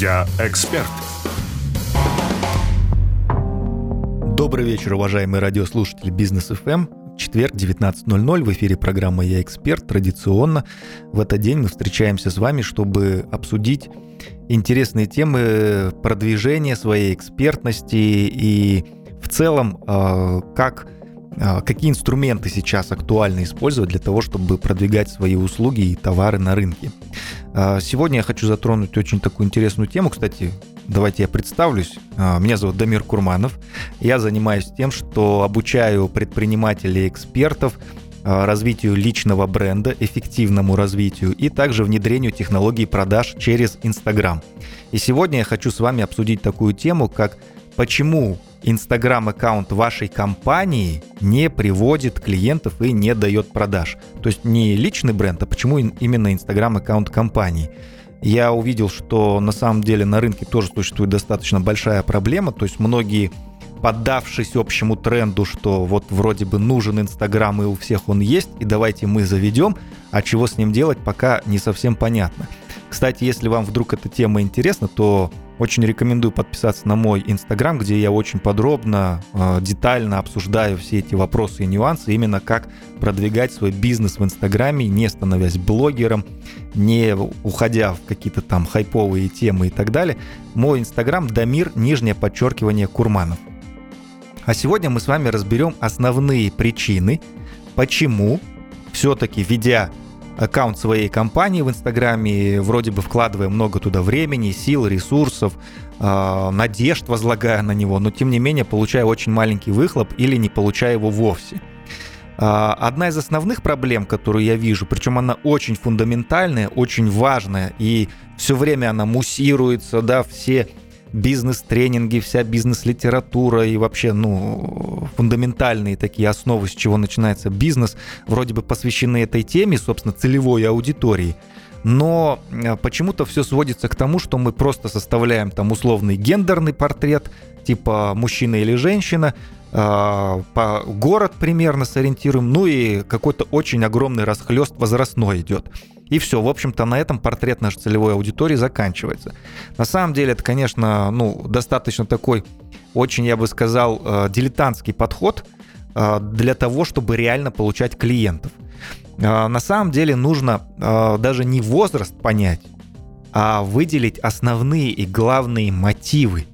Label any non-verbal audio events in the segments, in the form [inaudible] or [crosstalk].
Я эксперт. Добрый вечер, уважаемые радиослушатели Бизнес FM. Четверг, 19.00, в эфире программа «Я эксперт». Традиционно в этот день мы встречаемся с вами, чтобы обсудить интересные темы продвижения своей экспертности и в целом, э, как какие инструменты сейчас актуально использовать для того, чтобы продвигать свои услуги и товары на рынке. Э, сегодня я хочу затронуть очень такую интересную тему. Кстати, давайте я представлюсь. Меня зовут Дамир Курманов. Я занимаюсь тем, что обучаю предпринимателей и экспертов развитию личного бренда, эффективному развитию и также внедрению технологий продаж через Инстаграм. И сегодня я хочу с вами обсудить такую тему, как почему Инстаграм-аккаунт вашей компании не приводит клиентов и не дает продаж. То есть не личный бренд, а почему именно Инстаграм-аккаунт компании. Я увидел, что на самом деле на рынке тоже существует достаточно большая проблема, то есть многие поддавшись общему тренду, что вот вроде бы нужен Инстаграм и у всех он есть, и давайте мы заведем, а чего с ним делать, пока не совсем понятно. Кстати, если вам вдруг эта тема интересна, то очень рекомендую подписаться на мой инстаграм, где я очень подробно, э, детально обсуждаю все эти вопросы и нюансы, именно как продвигать свой бизнес в инстаграме, не становясь блогером, не уходя в какие-то там хайповые темы и так далее. Мой инстаграм Дамир, нижнее подчеркивание Курманов. А сегодня мы с вами разберем основные причины, почему все-таки ведя аккаунт своей компании в Инстаграме, вроде бы вкладывая много туда времени, сил, ресурсов, э, надежд возлагая на него, но тем не менее получая очень маленький выхлоп или не получая его вовсе. Э, одна из основных проблем, которую я вижу, причем она очень фундаментальная, очень важная, и все время она муссируется, да, все бизнес-тренинги, вся бизнес-литература и вообще, ну, фундаментальные такие основы, с чего начинается бизнес, вроде бы посвящены этой теме, собственно, целевой аудитории. Но э, почему-то все сводится к тому, что мы просто составляем там условный гендерный портрет, типа мужчина или женщина, по город примерно сориентируем, ну и какой-то очень огромный расхлест возрастной идет. И все, в общем-то, на этом портрет нашей целевой аудитории заканчивается. На самом деле, это, конечно, ну, достаточно такой, очень, я бы сказал, э, дилетантский подход э, для того, чтобы реально получать клиентов. Э, на самом деле нужно даже не возраст понять, а выделить основные и главные мотивы,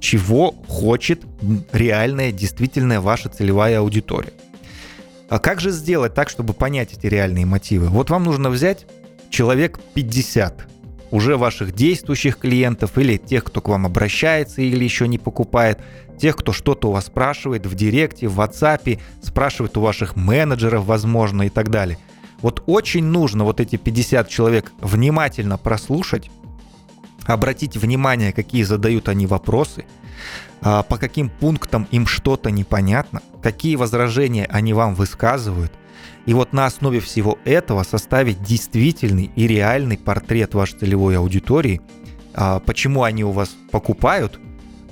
чего хочет реальная, действительная ваша целевая аудитория. А как же сделать так, чтобы понять эти реальные мотивы? Вот вам нужно взять человек 50 уже ваших действующих клиентов или тех, кто к вам обращается или еще не покупает, тех, кто что-то у вас спрашивает в директе, в WhatsApp, спрашивает у ваших менеджеров, возможно, и так далее. Вот очень нужно вот эти 50 человек внимательно прослушать, обратить внимание, какие задают они вопросы, а, по каким пунктам им что-то непонятно, какие возражения они вам высказывают – и вот на основе всего этого составить действительный и реальный портрет вашей целевой аудитории, а, почему они у вас покупают,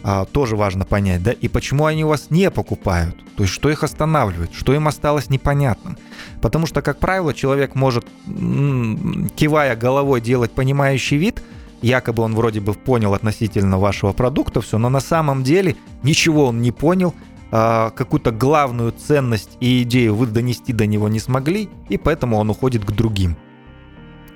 а, тоже важно понять, да, и почему они у вас не покупают, то есть что их останавливает, что им осталось непонятным. Потому что, как правило, человек может, кивая головой, делать понимающий вид, якобы он вроде бы понял относительно вашего продукта все, но на самом деле ничего он не понял, а, какую-то главную ценность и идею вы донести до него не смогли, и поэтому он уходит к другим.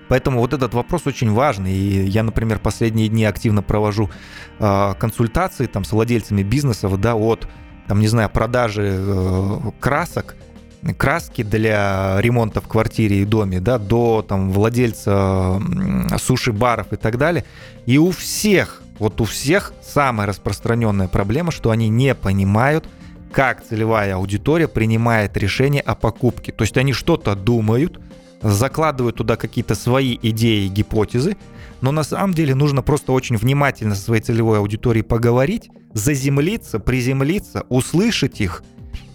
Поэтому вот этот вопрос очень важный. И я, например, последние дни активно провожу э, консультации там, с владельцами бизнесов, да, от, там, не знаю, продажи э, красок, краски для ремонта в квартире и доме, да, до там владельца суши-баров и так далее. И у всех, вот у всех самая распространенная проблема, что они не понимают, как целевая аудитория принимает решение о покупке. То есть они что-то думают, закладывают туда какие-то свои идеи и гипотезы, но на самом деле нужно просто очень внимательно со своей целевой аудиторией поговорить, заземлиться, приземлиться, услышать их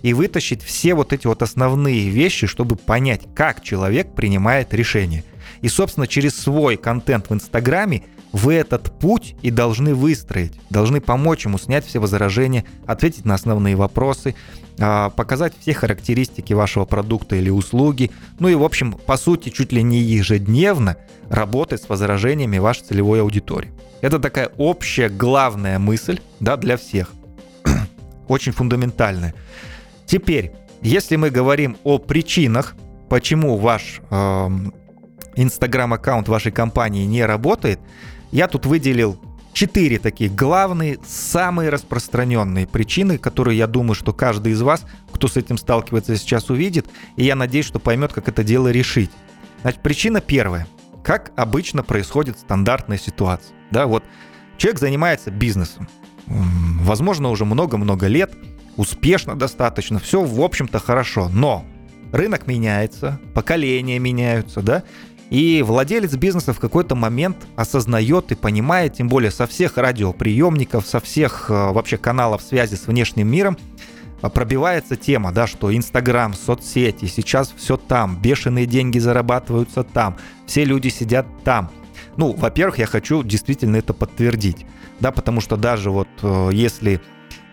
и вытащить все вот эти вот основные вещи, чтобы понять, как человек принимает решение. И, собственно, через свой контент в Инстаграме вы этот путь и должны выстроить, должны помочь ему снять все возражения, ответить на основные вопросы, а, показать все характеристики вашего продукта или услуги, ну и, в общем, по сути, чуть ли не ежедневно работать с возражениями вашей целевой аудитории. Это такая общая главная мысль да, для всех. [clears throat] Очень фундаментальная. Теперь, если мы говорим о причинах, почему ваш Инстаграм-аккаунт вашей компании не работает, я тут выделил четыре таких главные, самые распространенные причины, которые я думаю, что каждый из вас, кто с этим сталкивается сейчас, увидит, и я надеюсь, что поймет, как это дело решить. Значит, причина первая. Как обычно происходит стандартная ситуация. Да, вот человек занимается бизнесом. Возможно, уже много-много лет, успешно достаточно, все, в общем-то, хорошо. Но рынок меняется, поколения меняются, да, и владелец бизнеса в какой-то момент осознает и понимает, тем более со всех радиоприемников, со всех э, вообще каналов связи с внешним миром, э, пробивается тема, да, что Инстаграм, соцсети, сейчас все там, бешеные деньги зарабатываются там, все люди сидят там. Ну, во-первых, я хочу действительно это подтвердить, да, потому что даже вот э, если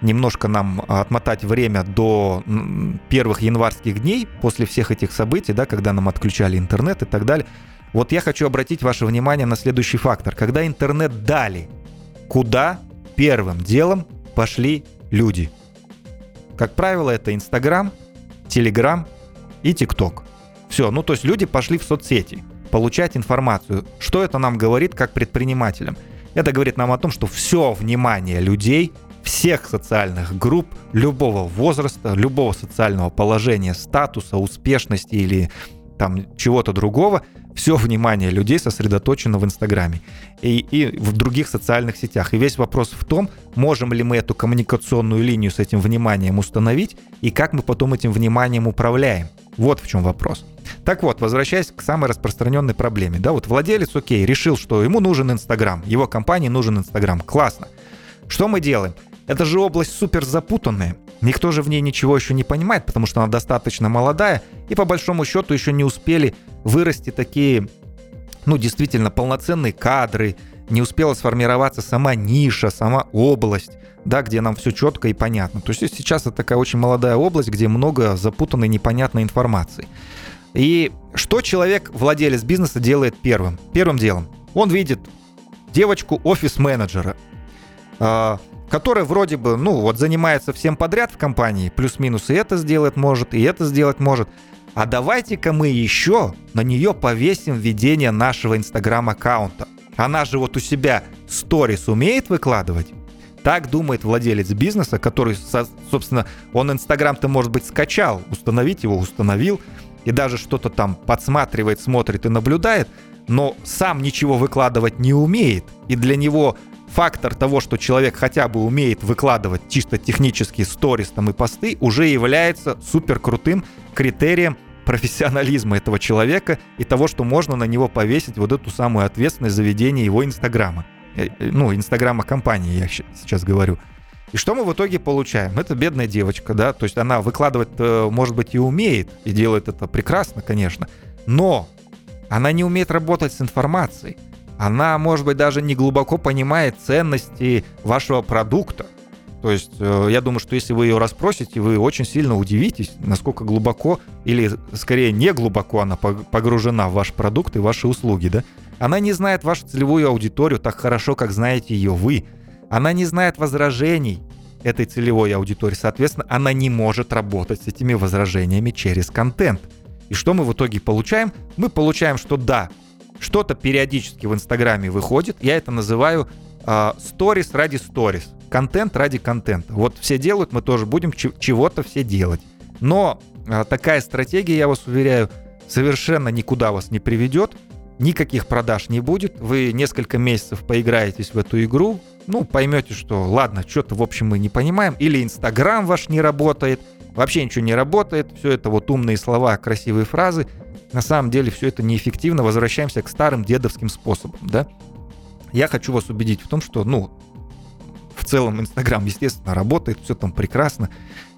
немножко нам отмотать время до первых январских дней, после всех этих событий, да, когда нам отключали интернет и так далее. Вот я хочу обратить ваше внимание на следующий фактор. Когда интернет дали, куда первым делом пошли люди? Как правило, это Инстаграм, Телеграм и ТикТок. Все, ну то есть люди пошли в соцсети получать информацию. Что это нам говорит как предпринимателям? Это говорит нам о том, что все внимание людей всех социальных групп, любого возраста, любого социального положения, статуса, успешности или там чего-то другого, все внимание людей сосредоточено в Инстаграме и, и в других социальных сетях. И весь вопрос в том, можем ли мы эту коммуникационную линию с этим вниманием установить и как мы потом этим вниманием управляем. Вот в чем вопрос. Так вот, возвращаясь к самой распространенной проблеме. Да, вот владелец, окей, решил, что ему нужен Инстаграм, его компании нужен Инстаграм. Классно. Что мы делаем? Это же область супер запутанная. Никто же в ней ничего еще не понимает, потому что она достаточно молодая, и по большому счету еще не успели вырасти такие, ну, действительно полноценные кадры, не успела сформироваться сама ниша, сама область, да, где нам все четко и понятно. То есть сейчас это такая очень молодая область, где много запутанной непонятной информации. И что человек, владелец бизнеса, делает первым? Первым делом. Он видит девочку офис-менеджера. Которая вроде бы, ну, вот занимается всем подряд в компании, плюс-минус и это сделать может, и это сделать может. А давайте-ка мы еще на нее повесим ведение нашего инстаграм-аккаунта. Она же вот у себя сторис умеет выкладывать. Так думает владелец бизнеса, который, собственно, он Инстаграм-то, может быть, скачал, установить его установил, и даже что-то там подсматривает, смотрит и наблюдает, но сам ничего выкладывать не умеет. И для него фактор того, что человек хотя бы умеет выкладывать чисто технические сторис там и посты, уже является супер крутым критерием профессионализма этого человека и того, что можно на него повесить вот эту самую ответственность за ведение его Инстаграма. Э, э, ну, Инстаграма компании, я сейчас говорю. И что мы в итоге получаем? Это бедная девочка, да, то есть она выкладывать, э, может быть, и умеет, и делает это прекрасно, конечно, но она не умеет работать с информацией она, может быть, даже не глубоко понимает ценности вашего продукта. То есть, э, я думаю, что если вы ее расспросите, вы очень сильно удивитесь, насколько глубоко, или скорее не глубоко она погружена в ваш продукт и ваши услуги, да? Она не знает вашу целевую аудиторию так хорошо, как знаете ее вы. Она не знает возражений этой целевой аудитории. Соответственно, она не может работать с этими возражениями через контент. И что мы в итоге получаем? Мы получаем, что да, что-то периодически в Инстаграме выходит. Я это называю сторис э, ради сторис. Контент ради контента. Вот все делают, мы тоже будем чего-то все делать. Но э, такая стратегия, я вас уверяю, совершенно никуда вас не приведет. Никаких продаж не будет. Вы несколько месяцев поиграетесь в эту игру. Ну, поймете, что ладно, что-то, в общем, мы не понимаем. Или Инстаграм ваш не работает. Вообще ничего не работает. Все это вот умные слова, красивые фразы на самом деле все это неэффективно, возвращаемся к старым дедовским способам, да. Я хочу вас убедить в том, что, ну, в целом Инстаграм, естественно, работает, все там прекрасно.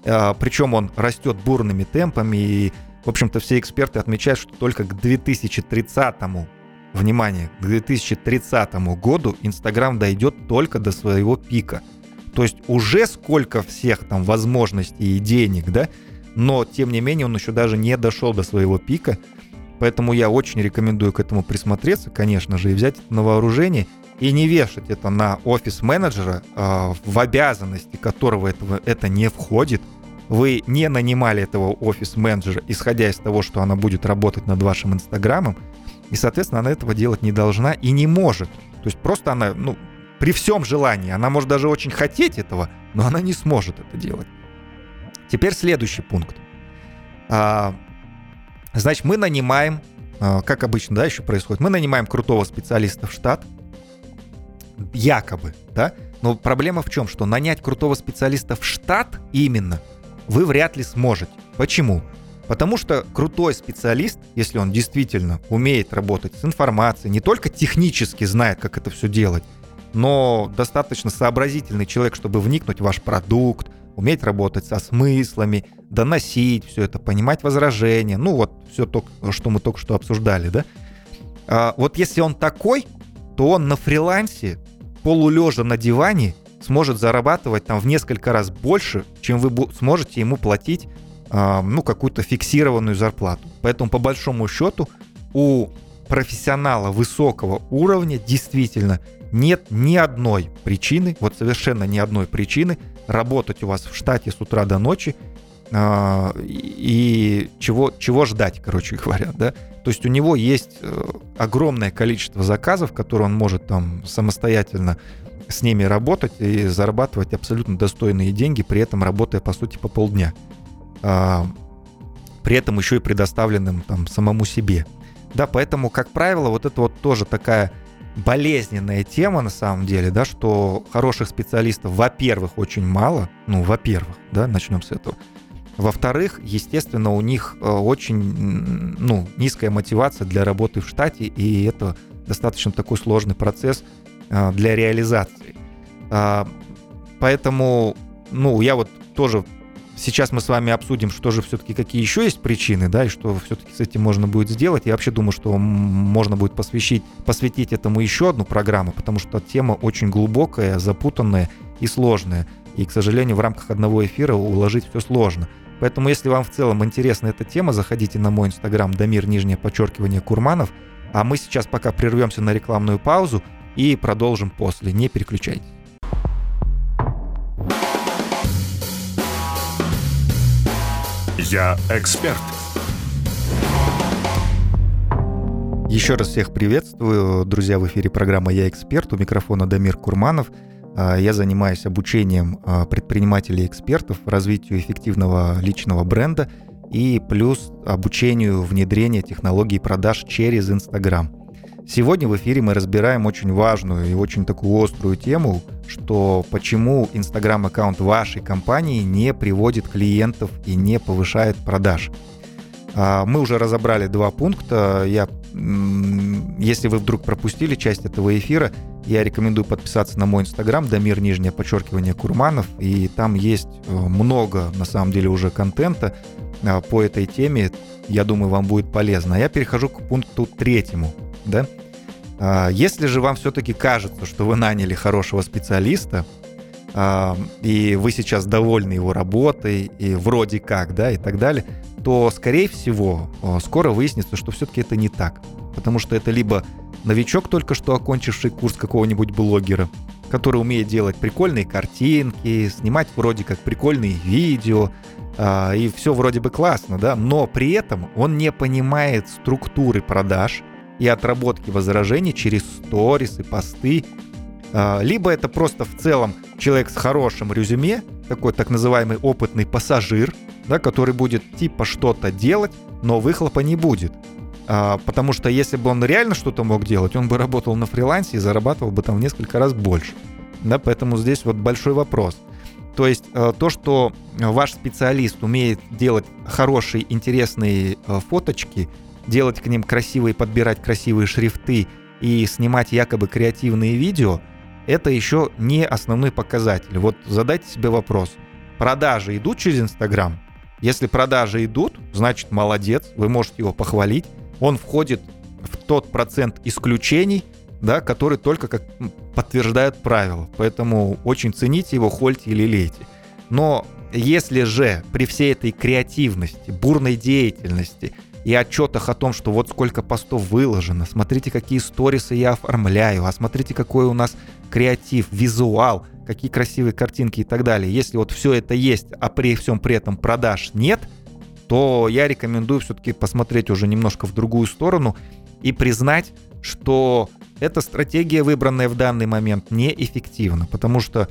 А, причем он растет бурными темпами, и, в общем-то, все эксперты отмечают, что только к 2030 внимание, к 2030 году Инстаграм дойдет только до своего пика. То есть уже сколько всех там возможностей и денег, да, но тем не менее он еще даже не дошел до своего пика. Поэтому я очень рекомендую к этому присмотреться, конечно же, и взять это на вооружение и не вешать это на офис менеджера, э, в обязанности которого этого, это не входит. Вы не нанимали этого офис менеджера, исходя из того, что она будет работать над вашим инстаграмом, и, соответственно, она этого делать не должна и не может. То есть просто она, ну, при всем желании, она может даже очень хотеть этого, но она не сможет это делать. Теперь следующий пункт. Значит, мы нанимаем, а, как обычно, да, еще происходит, мы нанимаем крутого специалиста в штат, якобы, да, но проблема в чем, что нанять крутого специалиста в штат именно вы вряд ли сможете. Почему? Потому что крутой специалист, если он действительно умеет работать с информацией, не только технически знает, как это все делать, но достаточно сообразительный человек, чтобы вникнуть в ваш продукт, уметь работать со смыслами, доносить все это, понимать возражения, ну вот все то, что мы только что обсуждали, да. А вот если он такой, то он на фрилансе, полулежа на диване, сможет зарабатывать там в несколько раз больше, чем вы сможете ему платить а, ну, какую-то фиксированную зарплату. Поэтому, по большому счету, у профессионала высокого уровня действительно нет ни одной причины, вот совершенно ни одной причины работать у вас в штате с утра до ночи э, и чего, чего ждать, короче говоря, да. То есть у него есть э, огромное количество заказов, которые он может там самостоятельно с ними работать и зарабатывать абсолютно достойные деньги, при этом работая, по сути, по полдня. Э, при этом еще и предоставленным там самому себе. Да, поэтому, как правило, вот это вот тоже такая болезненная тема на самом деле, да, что хороших специалистов, во-первых, очень мало, ну, во-первых, да, начнем с этого. Во-вторых, естественно, у них э, очень ну, низкая мотивация для работы в штате, и это достаточно такой сложный процесс э, для реализации. А, поэтому, ну, я вот тоже Сейчас мы с вами обсудим, что же все-таки, какие еще есть причины, да, и что все-таки с этим можно будет сделать. Я вообще думаю, что можно будет посвящить, посвятить этому еще одну программу, потому что тема очень глубокая, запутанная и сложная. И, к сожалению, в рамках одного эфира уложить все сложно. Поэтому, если вам в целом интересна эта тема, заходите на мой инстаграм Дамир, нижнее подчеркивание, Курманов. А мы сейчас пока прервемся на рекламную паузу и продолжим после. Не переключайтесь. Я эксперт. Еще раз всех приветствую, друзья, в эфире программа «Я эксперт», у микрофона Дамир Курманов. А, я занимаюсь обучением а, предпринимателей и экспертов, развитию эффективного личного бренда и плюс обучению внедрения технологий продаж через Инстаграм. Сегодня в эфире мы разбираем очень важную и очень такую острую тему, что почему Инстаграм-аккаунт вашей компании не приводит клиентов и не повышает продаж. А, мы уже разобрали два пункта. Я, если вы вдруг пропустили часть этого эфира, я рекомендую подписаться на мой инстаграм Дамир нижнее подчеркивание Курманов. И там есть э, много, на самом деле, уже контента а, по этой теме. Я думаю, вам будет полезно. А я перехожу к пункту третьему да? А, если же вам все-таки кажется, что вы наняли хорошего специалиста, а, и вы сейчас довольны его работой, и вроде как, да, и так далее, то, скорее всего, скоро выяснится, что все-таки это не так. Потому что это либо новичок, только что окончивший курс какого-нибудь блогера, который умеет делать прикольные картинки, снимать вроде как прикольные видео, а, и все вроде бы классно, да, но при этом он не понимает структуры продаж – и отработки возражений через сторис и посты. А, либо это просто в целом человек с хорошим резюме, такой так называемый опытный пассажир, да, который будет типа что-то делать, но выхлопа не будет. А, потому что если бы он реально что-то мог делать, он бы работал на фрилансе и зарабатывал бы там в несколько раз больше. Да, поэтому здесь вот большой вопрос. То есть а, то, что ваш специалист умеет делать хорошие, интересные фоточки – делать к ним красивые, подбирать красивые шрифты и снимать якобы креативные видео, это еще не основной показатель. Вот задайте себе вопрос. Продажи идут через Инстаграм? Если продажи идут, значит молодец, вы можете его похвалить. Он входит в тот процент исключений, да, который только как подтверждают правила. Поэтому очень цените его, хольте или лейте. Но если же при всей этой креативности, бурной деятельности и отчетах о том, что вот сколько постов выложено, смотрите, какие сторисы я оформляю, а смотрите, какой у нас креатив, визуал, какие красивые картинки и так далее. Если вот все это есть, а при всем при этом продаж нет, то я рекомендую все-таки посмотреть уже немножко в другую сторону и признать, что эта стратегия, выбранная в данный момент, неэффективна, потому что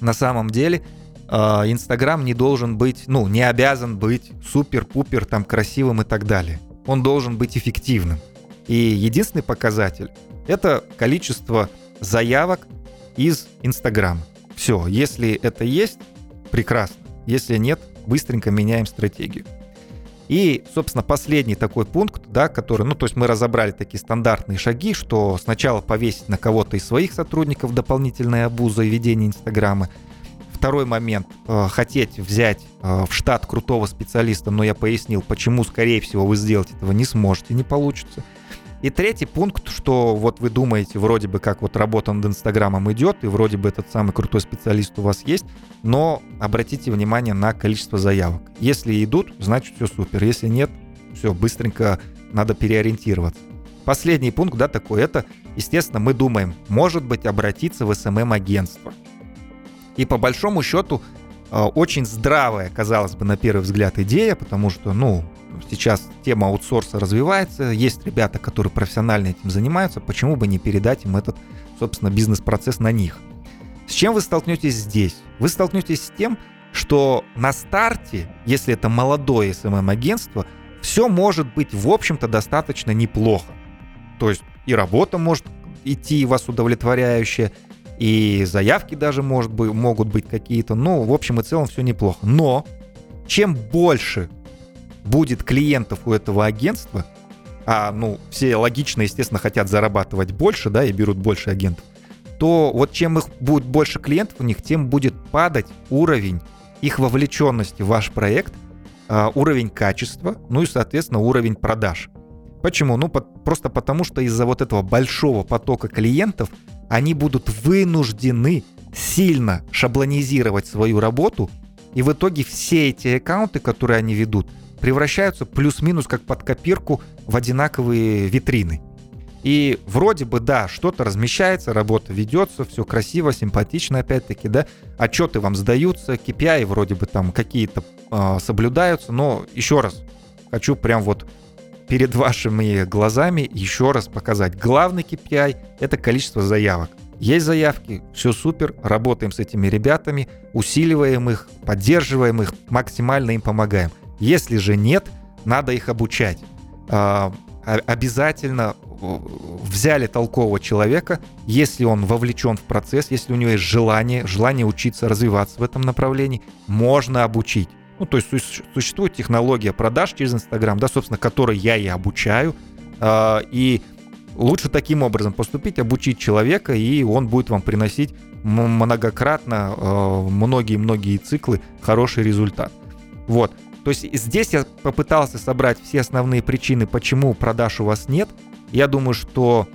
на самом деле Инстаграм не должен быть, ну, не обязан быть супер-пупер там красивым и так далее. Он должен быть эффективным. И единственный показатель — это количество заявок из Инстаграма. Все, если это есть, прекрасно. Если нет, быстренько меняем стратегию. И, собственно, последний такой пункт, да, который, ну, то есть мы разобрали такие стандартные шаги, что сначала повесить на кого-то из своих сотрудников дополнительное обуза и ведение Инстаграма, Второй момент. Э, хотеть взять э, в штат крутого специалиста, но я пояснил, почему, скорее всего, вы сделать этого не сможете, не получится. И третий пункт, что вот вы думаете, вроде бы как вот работа над Инстаграмом идет, и вроде бы этот самый крутой специалист у вас есть, но обратите внимание на количество заявок. Если идут, значит все супер. Если нет, все, быстренько надо переориентироваться. Последний пункт, да, такой, это, естественно, мы думаем, может быть, обратиться в СММ-агентство. И по большому счету э, очень здравая, казалось бы, на первый взгляд идея, потому что, ну, сейчас тема аутсорса развивается, есть ребята, которые профессионально этим занимаются, почему бы не передать им этот, собственно, бизнес-процесс на них. С чем вы столкнетесь здесь? Вы столкнетесь с тем, что на старте, если это молодое SMM-агентство, все может быть, в общем-то, достаточно неплохо. То есть и работа может идти вас удовлетворяющая, и заявки даже может быть, могут быть какие-то. Ну, в общем и целом все неплохо. Но чем больше будет клиентов у этого агентства, а, ну, все логично, естественно, хотят зарабатывать больше, да, и берут больше агентов, то вот чем их будет больше клиентов у них, тем будет падать уровень их вовлеченности в ваш проект, а, уровень качества, ну и, соответственно, уровень продаж. Почему? Ну, по- просто потому, что из-за вот этого большого потока клиентов они будут вынуждены сильно шаблонизировать свою работу, и в итоге все эти аккаунты, которые они ведут, превращаются плюс-минус как под копирку в одинаковые витрины. И вроде бы, да, что-то размещается, работа ведется, все красиво, симпатично, опять-таки, да, отчеты вам сдаются, KPI вроде бы там какие-то э, соблюдаются, но еще раз хочу прям вот перед вашими глазами еще раз показать. Главный KPI — это количество заявок. Есть заявки, все супер, работаем с этими ребятами, усиливаем их, поддерживаем их, максимально им помогаем. Если же нет, надо их обучать. А, обязательно взяли толкового человека, если он вовлечен в процесс, если у него есть желание, желание учиться, развиваться в этом направлении, можно обучить. Ну, то есть существует технология продаж через Инстаграм, да, собственно, которой я и обучаю. А, и лучше таким образом поступить, обучить человека, и он будет вам приносить многократно, а, многие-многие циклы хороший результат. Вот. То есть здесь я попытался собрать все основные причины, почему продаж у вас нет. Я думаю, что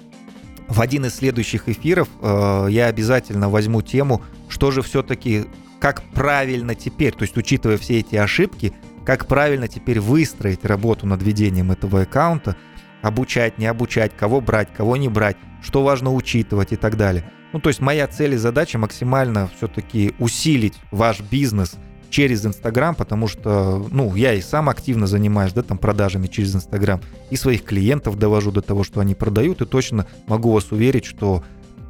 в один из следующих эфиров э, я обязательно возьму тему, что же все-таки как правильно теперь, то есть учитывая все эти ошибки, как правильно теперь выстроить работу над ведением этого аккаунта, обучать, не обучать, кого брать, кого не брать, что важно учитывать и так далее. Ну, то есть моя цель и задача максимально все-таки усилить ваш бизнес через Инстаграм, потому что, ну, я и сам активно занимаюсь, да, там, продажами через Инстаграм, и своих клиентов довожу до того, что они продают, и точно могу вас уверить, что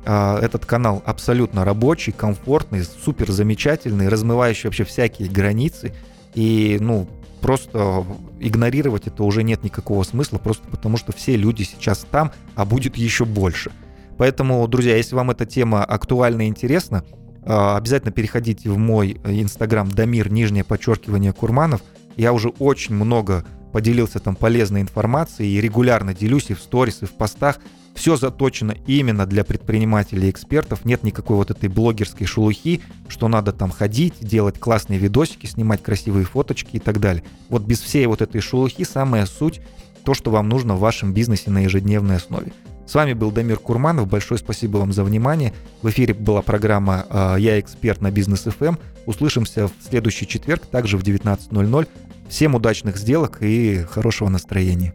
этот канал абсолютно рабочий, комфортный, супер замечательный, размывающий вообще всякие границы. И, ну, просто игнорировать это уже нет никакого смысла, просто потому что все люди сейчас там, а будет еще больше. Поэтому, друзья, если вам эта тема актуальна и интересна, а, обязательно переходите в мой инстаграм Дамир, нижнее подчеркивание Курманов. Я уже очень много поделился там полезной информацией и регулярно делюсь и в сторис, и в постах. Все заточено именно для предпринимателей и экспертов. Нет никакой вот этой блогерской шелухи, что надо там ходить, делать классные видосики, снимать красивые фоточки и так далее. Вот без всей вот этой шелухи самая суть то, что вам нужно в вашем бизнесе на ежедневной основе. С вами был Дамир Курманов. Большое спасибо вам за внимание. В эфире была программа а, «Я эксперт» на Бизнес FM. Эм». Услышимся в следующий четверг, также в 19.00. Всем удачных сделок и хорошего настроения.